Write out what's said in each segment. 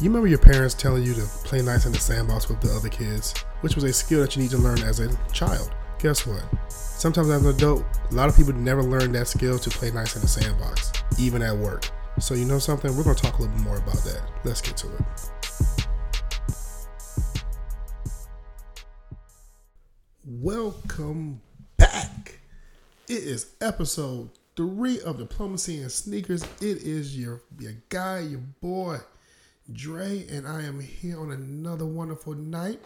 You remember your parents telling you to play nice in the sandbox with the other kids, which was a skill that you need to learn as a child. Guess what? Sometimes as an adult, a lot of people never learn that skill to play nice in the sandbox, even at work. So you know something? We're going to talk a little bit more about that. Let's get to it. Welcome back. It is episode three of Diplomacy and Sneakers. It is your your guy, your boy, Dre, and I am here on another wonderful night.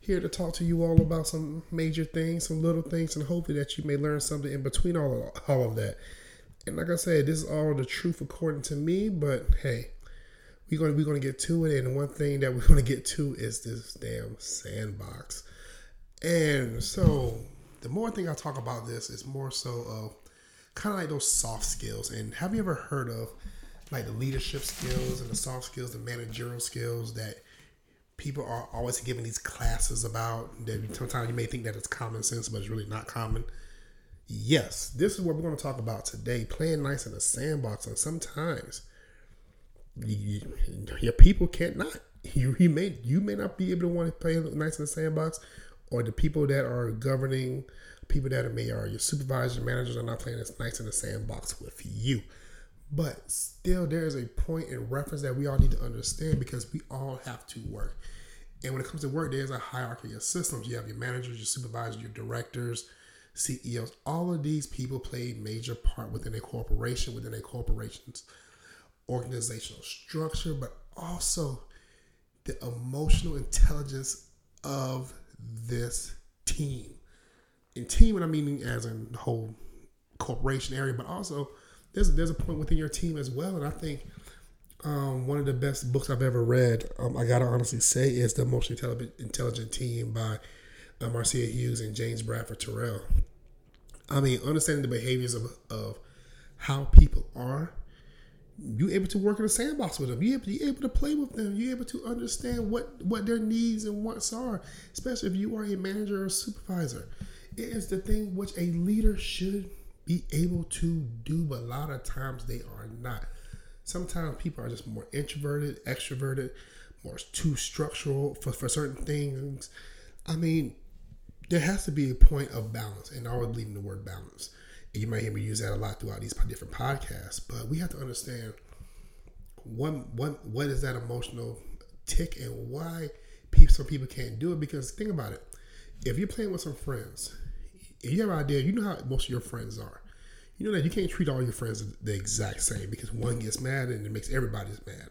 Here to talk to you all about some major things, some little things, and hopefully that you may learn something in between all of, all of that. And like I said, this is all the truth according to me, but hey, we're gonna we're gonna get to it. And one thing that we're gonna get to is this damn sandbox. And so the more thing I talk about this is more so of kind of like those soft skills. And have you ever heard of like the leadership skills and the soft skills, the managerial skills that people are always giving these classes about? That sometimes you may think that it's common sense, but it's really not common. Yes, this is what we're going to talk about today. Playing nice in the sandbox, and sometimes you, your people can't not. You, you may you may not be able to want to play nice in the sandbox, or the people that are governing, people that are may are your supervisors, managers are not playing as nice in the sandbox with you. But still, there is a point in reference that we all need to understand because we all have to work. And when it comes to work, there's a hierarchy of systems. You have your managers, your supervisors, your directors, CEOs. All of these people play a major part within a corporation, within a corporation's organizational structure, but also the emotional intelligence of this team. And team, what I mean as in the whole corporation area, but also there's there's a point within your team as well. And I think um, one of the best books I've ever read, um, I gotta honestly say, is the Emotionally Intelligent Team by uh, Marcia Hughes and James Bradford Terrell. I mean, understanding the behaviors of, of how people are, you able to work in a sandbox with them. You able, you able to play with them. You able to understand what what their needs and wants are, especially if you are a manager or supervisor. It is the thing which a leader should be able to do, but a lot of times they are not. Sometimes people are just more introverted, extroverted, more too structural for, for certain things. I mean, there has to be a point of balance, and I always believe in the word balance. And you might hear me use that a lot throughout these different podcasts, but we have to understand what what what is that emotional tick and why people some people can't do it. Because think about it, if you're playing with some friends, if you have an idea, you know how most of your friends are. You know that you can't treat all your friends the exact same because one gets mad and it makes everybody mad,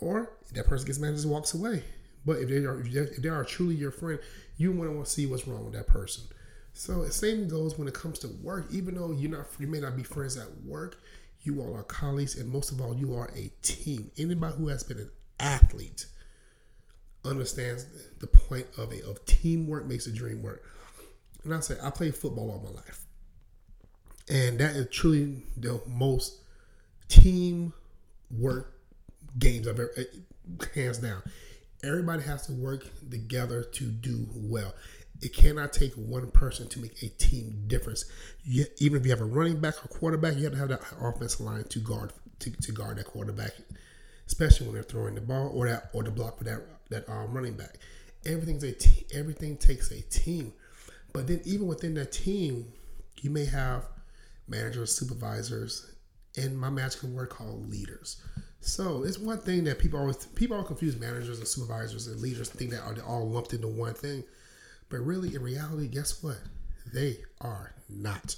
or that person gets mad and just walks away. But if they are if they are truly your friend, you want to see what's wrong with that person. So the same goes when it comes to work. Even though you're not, you may not be friends at work, you all are colleagues, and most of all, you are a team. Anybody who has been an athlete understands the point of a of teamwork makes a dream work. And I say I played football all my life, and that is truly the most team work games I've ever hands down. Everybody has to work together to do well. It cannot take one person to make a team difference. You, even if you have a running back or quarterback, you have to have that offensive line to guard to, to guard that quarterback, especially when they're throwing the ball or that or the block for that that um, running back. Everything's a te- everything takes a team. But then even within that team, you may have managers, supervisors, and my magical word called leaders. So it's one thing that people always people always confuse managers and supervisors and leaders think that are all lumped into one thing. But really, in reality, guess what? They are not.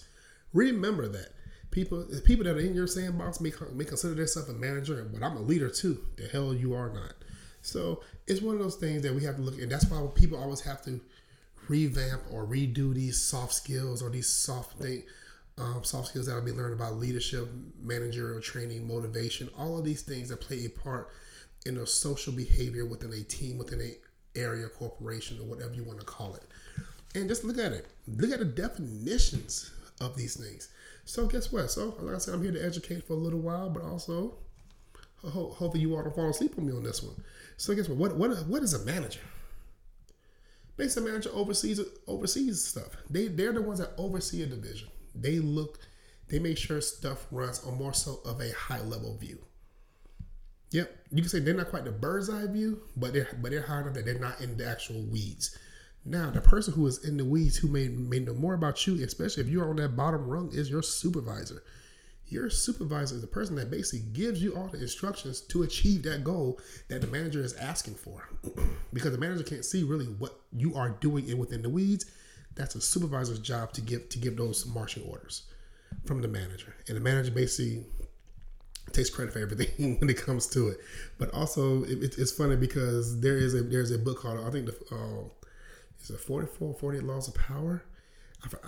Remember that people people that are in your sandbox may, may consider themselves a manager, but I'm a leader too. The hell you are not. So it's one of those things that we have to look, and that's why people always have to revamp or redo these soft skills or these soft things um, soft skills that I'll be learning about leadership, managerial training, motivation, all of these things that play a part in the social behavior within a team, within a area, corporation, or whatever you want to call it. And just look at it. Look at the definitions of these things. So guess what? So like I said, I'm here to educate for a little while, but also hopefully you all don't fall asleep on me on this one. So guess what? What what what is a manager? Basically, a manager oversees oversees stuff. They they're the ones that oversee a division they look, they make sure stuff runs on more so of a high level view. Yep, you can say they're not quite the bird's eye view, but they're but they're high enough that they're not in the actual weeds. Now, the person who is in the weeds who may may know more about you, especially if you're on that bottom rung, is your supervisor. Your supervisor is the person that basically gives you all the instructions to achieve that goal that the manager is asking for. because the manager can't see really what you are doing in within the weeds. That's a supervisor's job to give to give those marching orders from the manager. And the manager basically takes credit for everything when it comes to it. But also, it, it's funny because there is a there's a book called I think the uh, it's a 44, 48 Laws of Power.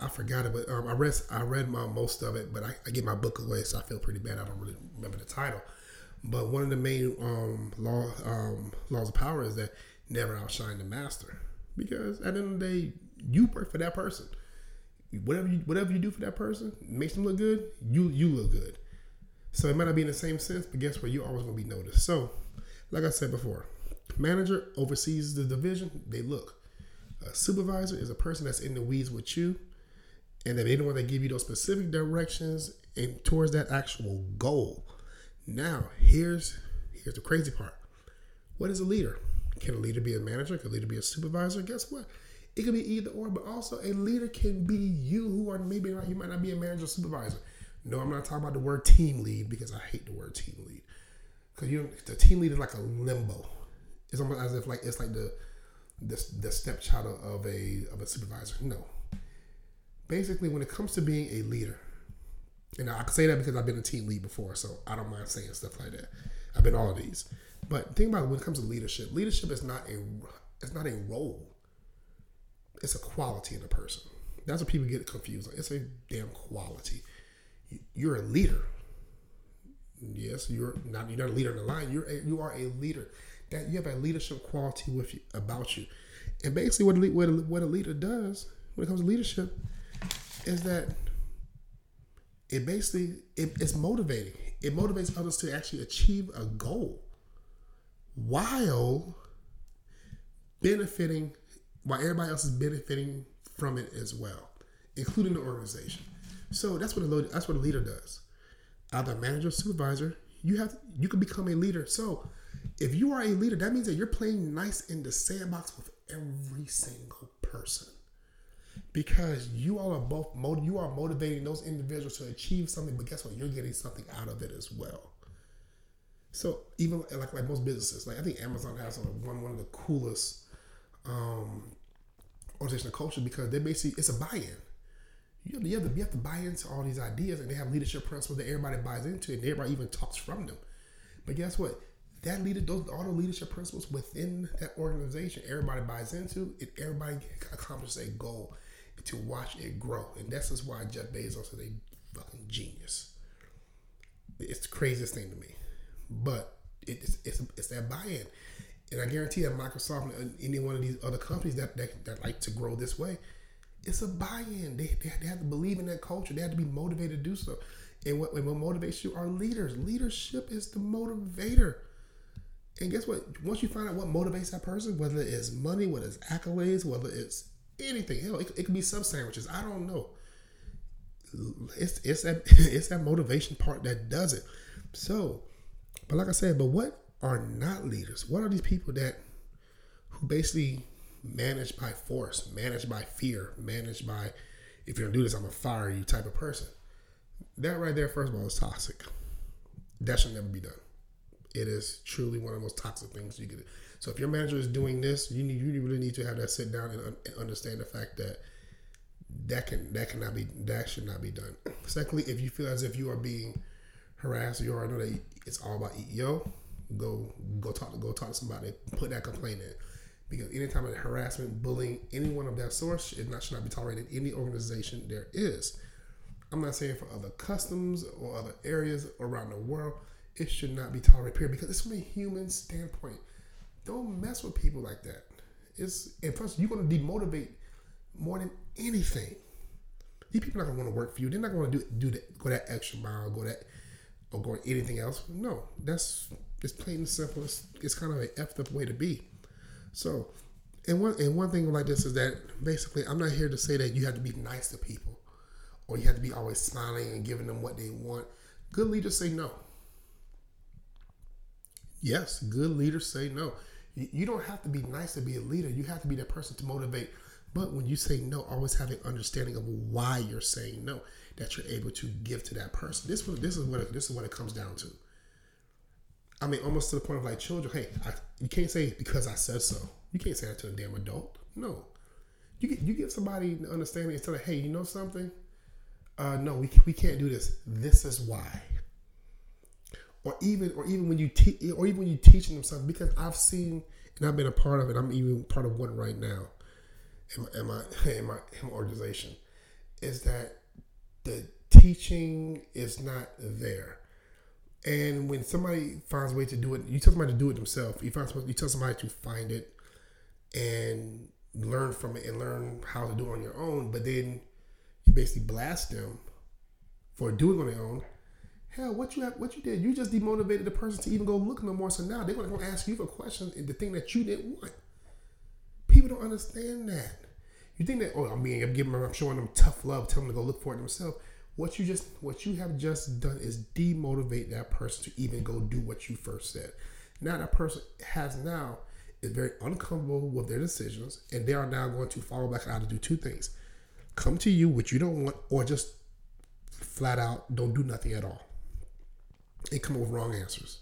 I, forgot it, but um, I read I read my, most of it, but I, I get my book away, so I feel pretty bad. I don't really remember the title. But one of the main um, law um, laws of power is that never outshine the master, because at the end of the day, you work for that person. Whatever you whatever you do for that person makes them look good. You you look good. So it might not be in the same sense, but guess what? You're always to be noticed. So, like I said before, manager oversees the division. They look. A supervisor is a person that's in the weeds with you, and then they don't want to give you those specific directions and towards that actual goal. Now, here's here's the crazy part. What is a leader? Can a leader be a manager? Can a leader be a supervisor? Guess what? It could be either or, but also a leader can be you who are maybe not, you might not be a manager or supervisor. No, I'm not talking about the word team lead because I hate the word team lead. Because you the team lead is like a limbo. It's almost as if like it's like the the, the stepchild of a of a supervisor. No. Basically, when it comes to being a leader, and I can say that because I've been a team lead before, so I don't mind saying stuff like that. I've been all of these. But think about it, when it comes to leadership. Leadership is not a it's not a role. It's a quality in a person. That's what people get confused. It's a damn quality. You're a leader. Yes, you're not. You're not a leader in the line. You're a, you are a leader that you have a leadership quality with you about you. And basically, what a, what a, what a leader does when it comes to leadership is that it basically it, it's motivating. It motivates others to actually achieve a goal while benefiting, while everybody else is benefiting from it as well, including the organization. So that's what a that's what a leader does. Either manager, supervisor, you have you can become a leader. So if you are a leader, that means that you're playing nice in the sandbox with every single person. Because you all are both you are motivating those individuals to achieve something, but guess what? You're getting something out of it as well. So even like like most businesses, like I think Amazon has one one of the coolest um, organizational culture because they basically it's a buy-in. You have, to, you, have to, you have to buy into all these ideas, and they have leadership principles that everybody buys into, and everybody even talks from them. But guess what? That leader, those all the leadership principles within that organization, everybody buys into it. Everybody accomplishes a goal to watch it grow, and that's just why Jeff Bezos is a fucking genius. It's the craziest thing to me, but it's it's, it's that buy-in, and I guarantee that Microsoft and any one of these other companies that that, that like to grow this way, it's a buy-in. They, they, they have to believe in that culture. They have to be motivated to do so. And what, what motivates you are leaders. Leadership is the motivator. And guess what? Once you find out what motivates that person, whether it's money, whether it's accolades, whether it's anything, hell, it, it could be sub sandwiches. I don't know. It's it's that it's that motivation part that does it. So, but like I said, but what are not leaders? What are these people that who basically managed by force, managed by fear, managed by if you're gonna do this, I'm gonna fire you type of person. That right there, first of all, is toxic. That should never be done it is truly one of the most toxic things you get. So if your manager is doing this, you need you really need to have that sit down and, and understand the fact that that can that cannot be that should not be done. Secondly, if you feel as if you are being harassed, you already know that it's all about EEO. Go go talk to go talk to somebody. Put that complaint in because anytime of harassment, bullying, anyone of that source, it not should not be tolerated in any organization there is. I'm not saying for other customs or other areas around the world it should not be tolerated, period. Because it's from a human standpoint. Don't mess with people like that. It's and first you're gonna demotivate more than anything. These people are not gonna want to work for you. They're not gonna do do that, go that extra mile, go that or go anything else. No, that's it's plain and simple. It's, it's kind of an effed up way to be. So, and one and one thing like this is that basically I'm not here to say that you have to be nice to people or you have to be always smiling and giving them what they want. Good leaders say no Yes, good leaders say no. You, don't have to be nice to be a leader. You have to be that person to motivate. But when you say no, always have an understanding of why you're saying no that you're able to give to that person. This this is what it, this is what it comes down to. I mean, almost to the point of like children. Hey, I, you can't say because I said so. You can't say that to a damn adult. No, you you give somebody the understanding and tell them, hey, you know something? Uh, no, we we can't do this. This is why. Or even or even when you teach or even when you teaching them something because I've seen and I've been a part of it. I'm even part of one right now in my in my, in my, in my organization. Is that the teaching is not there. And when somebody finds a way to do it, you tell somebody to do it themselves. You find somebody, you tell somebody to find it and learn from it and learn how to do it on your own. But then you basically blast them for doing on their own. Hell, what you have, what you did, you just demotivated the person to even go look no more. So now they're gonna go ask you for questions and the thing that you didn't want. People don't understand that. You think that, oh, I mean, I'm giving them, I'm showing them tough love, telling them to go look for it themselves. What you just, what you have just done is demotivate that person to even go do what you first said. Now that person has now is very uncomfortable with their decisions, and they are now going to follow back out to do two things: come to you, which you don't want, or just flat out don't do nothing at all. They come up with wrong answers.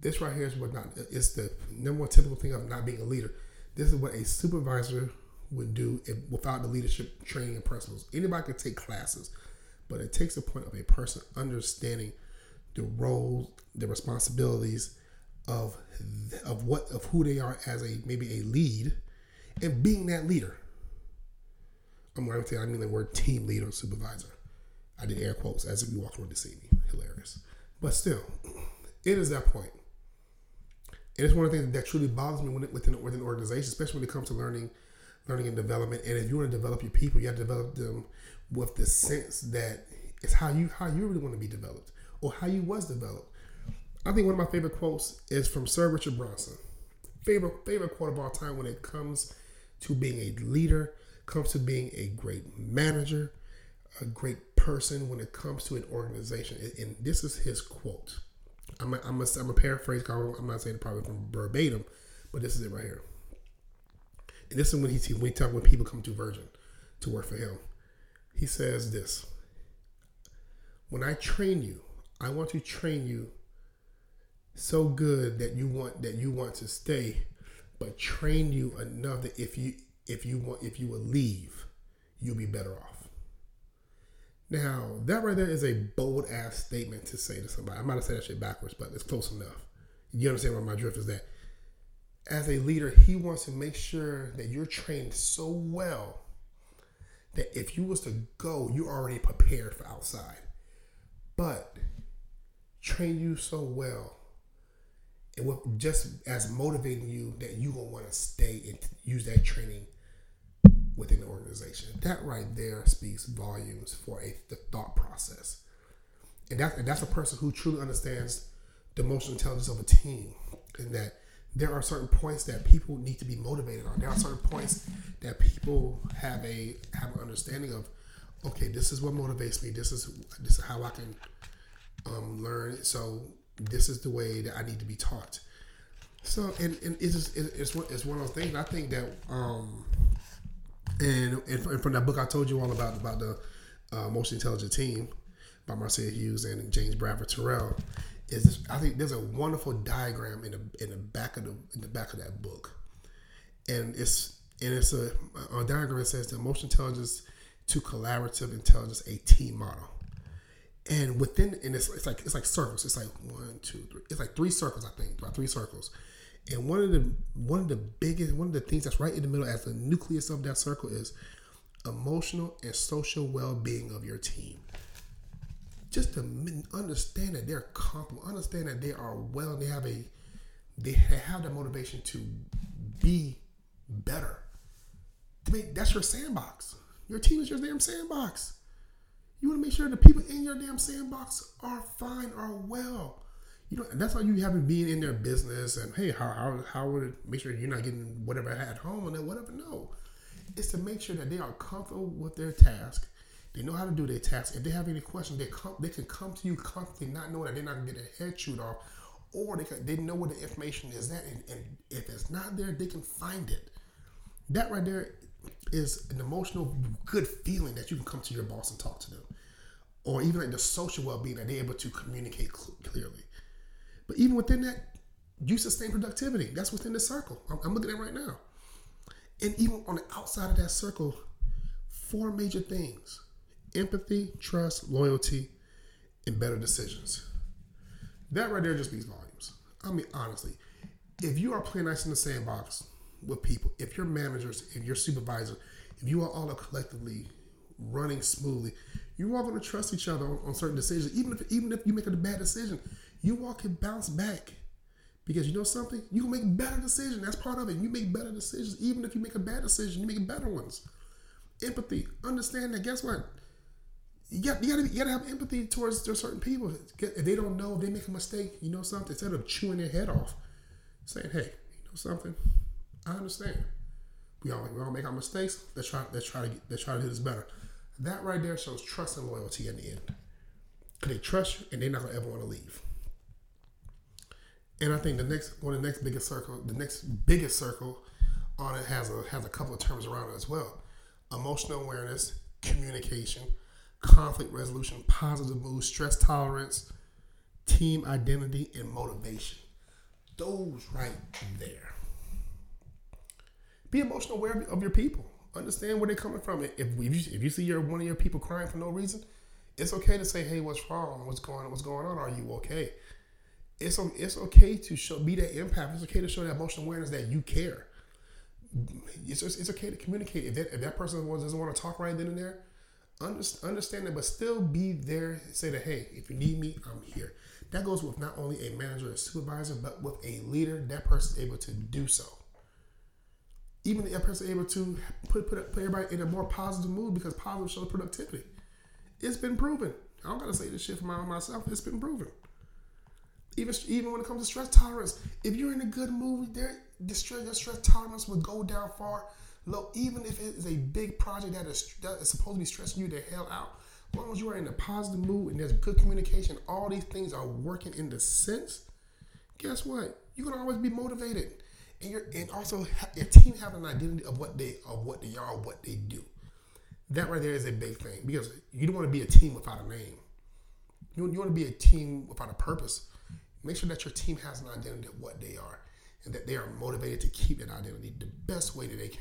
This right here is what not. It's the number one typical thing of not being a leader. This is what a supervisor would do if, without the leadership training and principles. Anybody can take classes, but it takes a point of a person understanding the roles, the responsibilities of of what of who they are as a maybe a lead, and being that leader. I'm going to say I mean the word team leader or supervisor. I did air quotes as if you walked around to see me. Hilarious, but still, it is that point. And it's one of the things that truly bothers me within within an organization, especially when it comes to learning learning and development. And if you want to develop your people, you have to develop them with the sense that it's how you how you really want to be developed or how you was developed. I think one of my favorite quotes is from Sir Richard Branson. Favorite favorite quote of all time when it comes to being a leader, comes to being a great manager, a great person when it comes to an organization. And this is his quote. I'm a, I'm a, I'm a paraphrase. I'm not saying it probably from verbatim, but this is it right here. And this is when he when he talk when people come to Virgin to work for him. He says this: When I train you, I want to train you so good that you want that you want to stay, but train you enough that if you if you want if you will leave, you'll be better off. Now that right there is a bold ass statement to say to somebody. I might have said that shit backwards, but it's close enough. You understand what my drift is that as a leader, he wants to make sure that you're trained so well that if you was to go, you're already prepared for outside. But train you so well and just as motivating you that you gonna want to stay and use that training within the organization. That right there speaks volumes for a the thought process. And that and that's a person who truly understands the emotional intelligence of a team and that there are certain points that people need to be motivated on. There are certain points that people have a have an understanding of. Okay, this is what motivates me. This is this is how I can um, learn. So this is the way that I need to be taught. So and, and it's just, it's one it's one of those things. I think that um and, and from that book I told you all about about the uh, most intelligent team by Marcia Hughes and James Bradford Terrell is this, I think there's a wonderful diagram in the in the back of the in the back of that book, and it's and it's a, a diagram that says the emotional intelligence to collaborative intelligence, a team model. And within and it's, it's like it's like circles. It's like one, two, three. It's like three circles, I think, about three circles. And one of the one of the biggest one of the things that's right in the middle as the nucleus of that circle is emotional and social well being of your team just to understand that they're comfortable, understand that they are well, they have a they have the motivation to be better. I mean, that's your sandbox. Your team is your damn sandbox. You want to make sure the people in your damn sandbox are fine, are well. You know, that's why you haven't been in their business and hey, how how how would it make sure you're not getting whatever at home and whatever. No, it's to make sure that they are comfortable with their task they know how to do their task. If they have any questions, they come, they can come to you comfortably, not knowing that they're not gonna get their head chewed off, or they can, they know where the information is at, and, and if it's not there, they can find it. That right there is an emotional good feeling that you can come to your boss and talk to them, or even like the social well being that they're able to communicate cl- clearly. But even within that, you sustain productivity. That's within the circle. I'm, I'm looking at right now, and even on the outside of that circle, four major things: empathy, trust, loyalty, and better decisions. That right there just speaks volumes. I mean, honestly, if you are playing nice in the sandbox with people, if your managers, if your supervisor, if you are all collectively running smoothly, you are going to trust each other on, on, certain decisions. Even if even if you make a bad decision, you all can bounce back. Because you know something? You can make better decisions. That's part of it. You make better decisions. Even if you make a bad decision, you make better ones. Empathy. Understand that guess what? you got you got to you got to have empathy towards certain people. If they don't know if they make a mistake, you know something. Instead of chewing their head off, saying, "Hey, you know something? I understand. We all we all make our mistakes. Let's try let's try to get, let's try to do this better." That right there shows trust and loyalty in the end. They trust you and they're not gonna ever want to leave. And I think the next one, the next biggest circle, the next biggest circle on it has a has a couple of terms around it as well. Emotional awareness, communication conflict resolution, positive mood, stress tolerance, team identity, and motivation. Those right there. Be emotional aware of your people. Understand where they're coming from. If, if you if you see your one of your people crying for no reason, it's okay to say, "Hey, what's wrong? What's going on? What's going on? Are you okay?" It's it's okay to show be that impact. It's okay to show that emotional awareness that you care. It's it's okay to communicate. If that if that person doesn't want to talk right then and there, understand it, but still be there. Say that, hey, if you need me, I'm here. That goes with not only a manager or supervisor, but with a leader. That person able to do so. Even the person able to put, put put everybody in a more positive mood because positive shows productivity. It's been proven. I don't gotta say this shit for my own myself. It's been proven. Even even when it comes to stress tolerance, if you're in a good mood, there the stress, your stress tolerance will go down far Look, even if it is a big project that is, that is supposed to be stressing you the hell out, as long as you are in a positive mood and there's good communication, all these things are working in the sense. Guess what? You're gonna always be motivated, and you're and also your team have an identity of what they of what they are, what they do. That right there is a big thing because you don't want to be a team without a name. You, you want to be a team without a purpose. Make sure that your team has an identity of what they are and that they are motivated to keep that identity the best way that they can.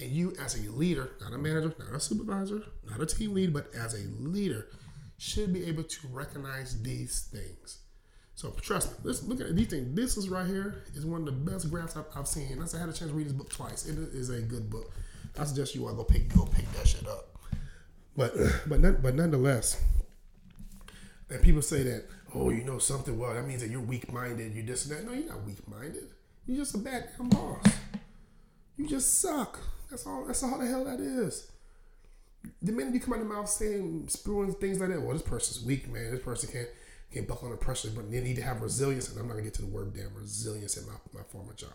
And you, as a leader, not a manager, not a supervisor, not a team lead, but as a leader, should be able to recognize these things. So trust me, listen, look at these things. This is right here is one of the best graphs I've, I've seen. I had a chance to read this book twice. It is a good book. I suggest you all go pick go pick that shit up. But but but nonetheless, and people say that oh you know something well that means that you're weak minded. you're this and that. No, you're not weak minded. You're just a bad damn boss. You just suck. That's all. That's all the hell that is. The minute you come out of the mouth saying, spewing things like that, well, this person's weak, man. This person can't can't buckle under pressure, but they need to have resilience. And I'm not gonna get to the word damn resilience in my, my former job.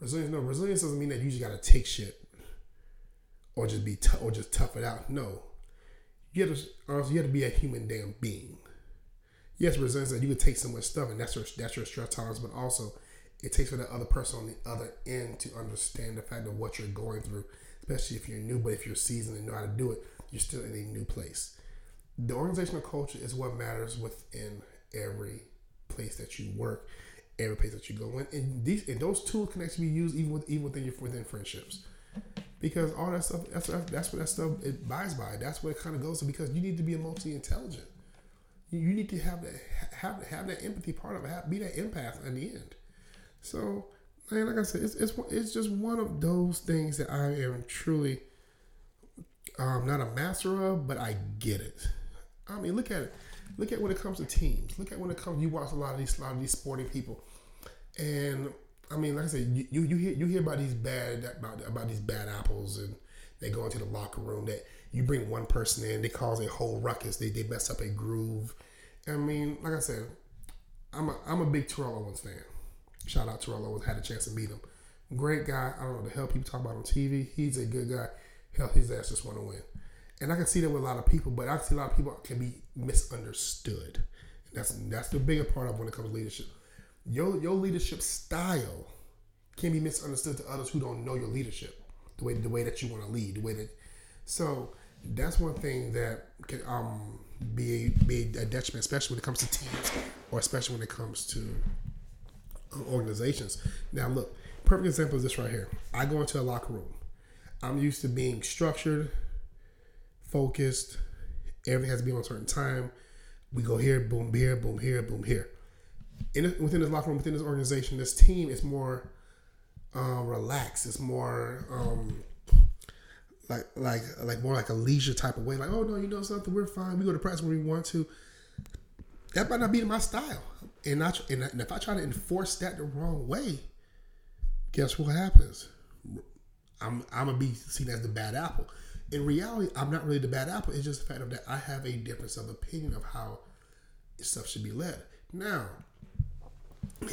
Resilience, no, resilience doesn't mean that you just gotta take shit or just be t- or just tough it out. No, you have to you have to be a human damn being. Yes, resilience that you can take so much stuff, and that's your that's your stress tolerance, but also it takes for the other person on the other end to understand the fact of what you're going through, especially if you're new. But if you're seasoned and know how to do it, you're still in a new place. The organizational culture is what matters within every place that you work, every place that you go in, and these and those tools can actually be used even with even within your within friendships, because all that stuff that's that's what that stuff it buys by. That's what it kind of goes to because you need to be emotionally intelligent. You, need to have that have have that empathy part of it. Have, be that empath in the end. So, man, like I said, it's, it's it's just one of those things that I am truly um, not a master of, but I get it. I mean, look at it. Look at when it comes to teams. Look at when it comes. You watch a lot of these, a lot of these sporting people, and I mean, like I said, you, you, you hear you hear about these bad about about these bad apples, and they go into the locker room. That you bring one person in, they cause a whole ruckus. They they mess up a groove. I mean, like I said, I'm a I'm a big Terrell Owens fan. Shout out to Terrell Owens. Had a chance to meet him. Great guy. I don't know the hell people talk about on TV. He's a good guy. Hell, his ass just want to win. And I can see that with a lot of people, but I see a lot of people can be misunderstood. That's that's the bigger part of when it comes to leadership. Your your leadership style can be misunderstood to others who don't know your leadership, the way the way that you want to lead, the way that. So that's one thing that can um, be be a detriment, especially when it comes to teams, or especially when it comes to uh, organizations. Now, look, perfect example is this right here. I go into a locker room. I'm used to being structured, focused. Everything has to be on a certain time. We go here, boom here, boom here, boom here. In within this locker room, within this organization, this team is more um, relaxed. It's more um, like like like more like a leisure type of way. Like, oh no, you know something, we're fine. We go to practice when we want to. That might not be my style, and I, and if I try to enforce that the wrong way, guess what happens? I'm I'm gonna be seen as the bad apple. In reality, I'm not really the bad apple. It's just the fact of that I have a difference of opinion of how stuff should be led. Now,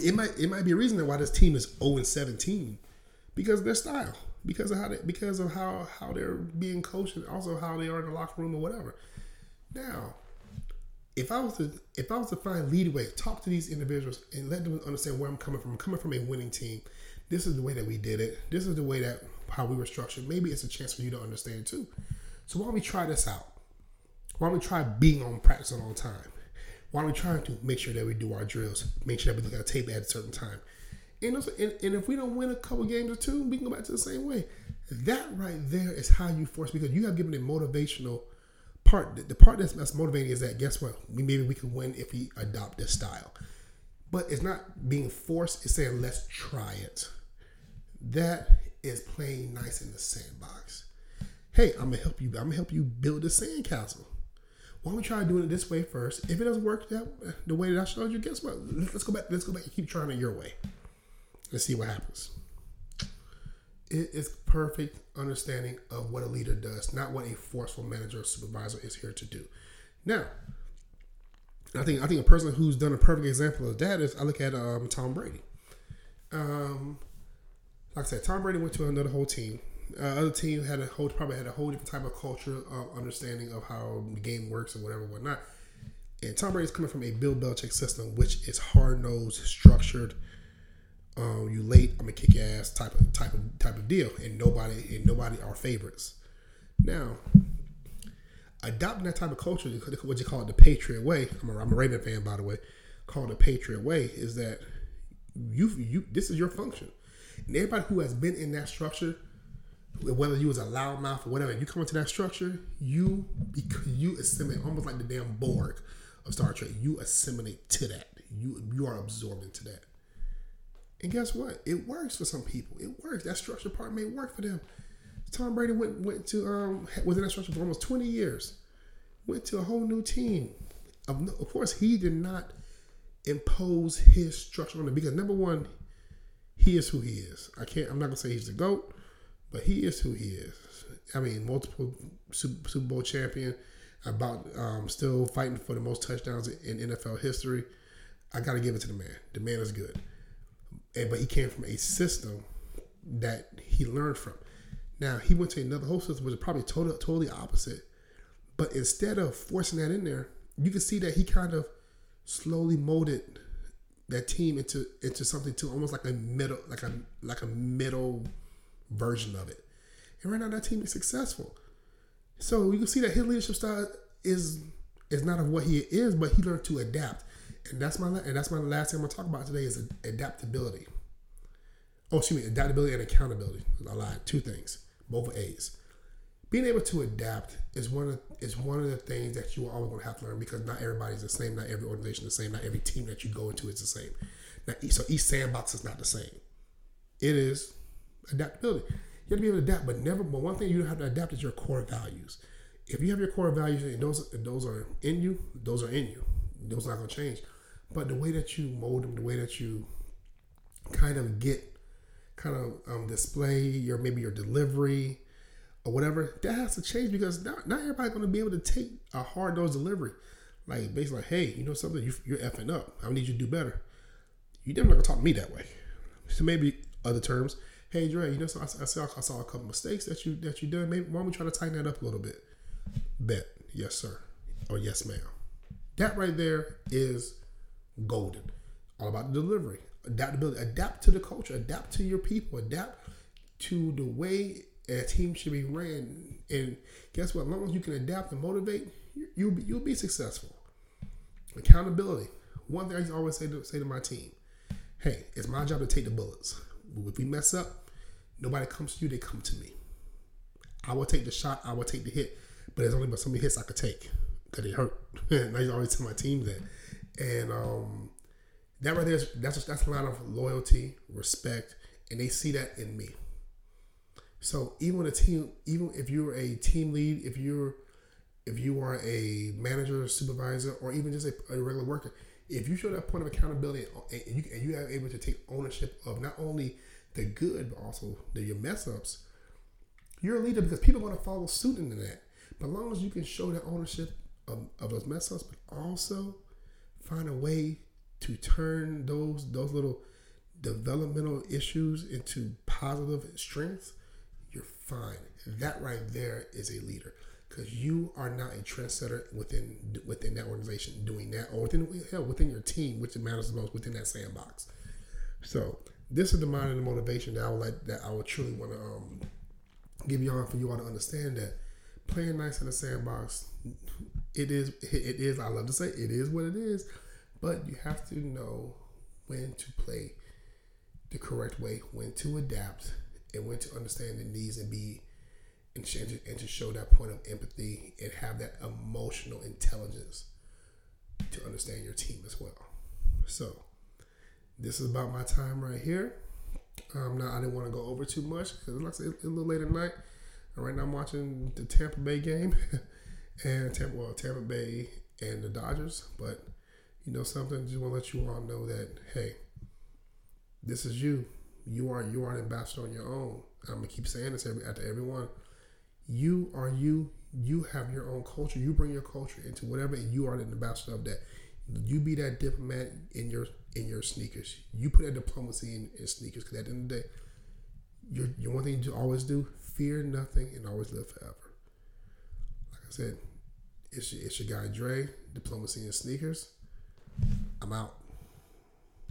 it might it might be a reason why this team is 0 and 17 because their style, because of how they, because of how how they're being coached, and also how they are in the locker room or whatever. Now, if I was to if I was to find leadway, talk to these individuals and let them understand where I'm coming from. I'm coming from a winning team. This is the way that we did it. This is the way that how we were structured. Maybe it's a chance for you to understand too. So why don't we try this out? Why don't we try being on practice on time? Why are we trying to make sure that we do our drills? Make sure that we look at tape at a certain time. And, and, if we don't win a couple games or two, we can go back to the same way. That right there is how you force because you have given a motivational part. The part that's, that's motivating is that guess what? We maybe we can win if we adopt this style. But it's not being forced. It's saying let's try it. That is playing nice in the sandbox. Hey, I'm gonna help you. I'm gonna help you build a sandcastle. Why don't we try doing it this way first? If it doesn't work that the way that I showed you, guess what? Let's go back. Let's go back and keep trying it your way. Let's see what happens. It is perfect understanding of what a leader does, not what a forceful manager or supervisor is here to do. Now, I think I think a person who's done a perfect example of that is I look at um, Tom Brady. Um, like I said, Tom Brady went to another whole team. Uh, other team had a whole probably had a whole different type of culture, uh, understanding of how the game works and whatever, whatnot. And Tom Brady's coming from a Bill Belichick system, which is hard nosed, structured. Um, you late, I'm gonna kick your ass type of type of type of deal, and nobody and nobody are favorites. Now, adopting that type of culture, what you call it, the Patriot way. I'm a, I'm a Raven fan, by the way. Called the Patriot way is that you you this is your function. And everybody who has been in that structure, whether you was a loudmouth or whatever, you come into that structure, you you assimilate almost like the damn Borg of Star Trek. You assimilate to that. You you are absorbed into that. And guess what? It works for some people. It works. That structure part may work for them. Tom Brady went went to um was in that structure for almost twenty years. Went to a whole new team. Of, of course, he did not impose his structure on them because number one, he is who he is. I can't. I'm not gonna say he's the goat, but he is who he is. I mean, multiple Super Bowl champion, about um, still fighting for the most touchdowns in NFL history. I got to give it to the man. The man is good, and but he came from a system that he learned from. Now he went to another whole system, which is probably totally totally opposite. But instead of forcing that in there, you can see that he kind of slowly molded that team into into something to almost like a middle like a like a middle version of it. And right now that team is successful. So you can see that his leadership style is is not of what he is, but he learned to adapt. And that's my and that's my last thing I'm gonna talk about today is adaptability. Oh, excuse me, adaptability and accountability. I lied. Two things, both A's being able to adapt is one of is one of the things that you are always to have to learn because not everybody's the same, not every organization is the same, not every team that you go into is the same. Now, so each sandbox is not the same. It is adaptability. You have to be able to adapt, but never. But one thing you have to adapt is your core values. If you have your core values and those those are in you, those are in you. Those are not to change. But the way that you mold them, the way that you kind of get, kind of um, display your maybe your delivery, or whatever, that has to change because not, not everybody's going to be able to take a hard nose delivery. Like basically, like, hey, you know something, you, you're effing up. I need you to do better. You definitely not gonna talk to me that way. So maybe other terms. Hey Dre, you know, so I, I, saw I saw a couple mistakes that you that you done. Maybe why don't we try to tighten that up a little bit? Bet, yes sir, or yes ma'am. That right there is golden. All about the delivery, adaptability, adapt to the culture, adapt to your people, adapt to the way a team should be ran. And guess what? As long as you can adapt and motivate, you'll be, you'll be successful. Accountability. One thing I always say to say to my team: Hey, it's my job to take the bullets. If we mess up, nobody comes to you; they come to me. I will take the shot. I will take the hit, but there's only but so many hits I could take because it hurt. and I always tell my team that. And um, that right there is that's that's a lot of loyalty, respect, and they see that in me. So even a team, even if you're a team lead, if you're if you are a manager, supervisor, or even just a, a regular worker, if you show that point of accountability and you, and you are able to take ownership of not only the good but also the, your mess ups, you're a leader because people going to follow suit into that. But as long as you can show that ownership of, of those mess ups, but also find a way to turn those those little developmental issues into positive strengths, you're fine. That right there is a leader because you are not a trendsetter within within that organization doing that, or within hell within your team, which matters the most within that sandbox. So this is the mind and the motivation that I would like that I would truly want to um, give y'all for you all to understand that playing nice in the sandbox, it is it is. I love to say it is what it is, but you have to know when to play the correct way, when to adapt, and when to understand the needs and be and to, and to show that point of empathy and have that emotional intelligence to understand your team as well. So this is about my time right here. Um, now I didn't want to go over too much because like it's a little late at night. And right now I'm watching the Tampa Bay game and Tampa, well, Tampa Bay and the Dodgers. But you know something, just want to let you all know that hey, this is you. You are you are an ambassador on your own. I'm gonna keep saying this every, after everyone. You are you. You have your own culture. You bring your culture into whatever, and you are the ambassador of that. You be that diplomat in your in your sneakers. You put that diplomacy in, in sneakers because at the end of the day, your your one thing to always do: fear nothing and always live forever. Said, it's it's your guy Dre, diplomacy in sneakers. I'm out.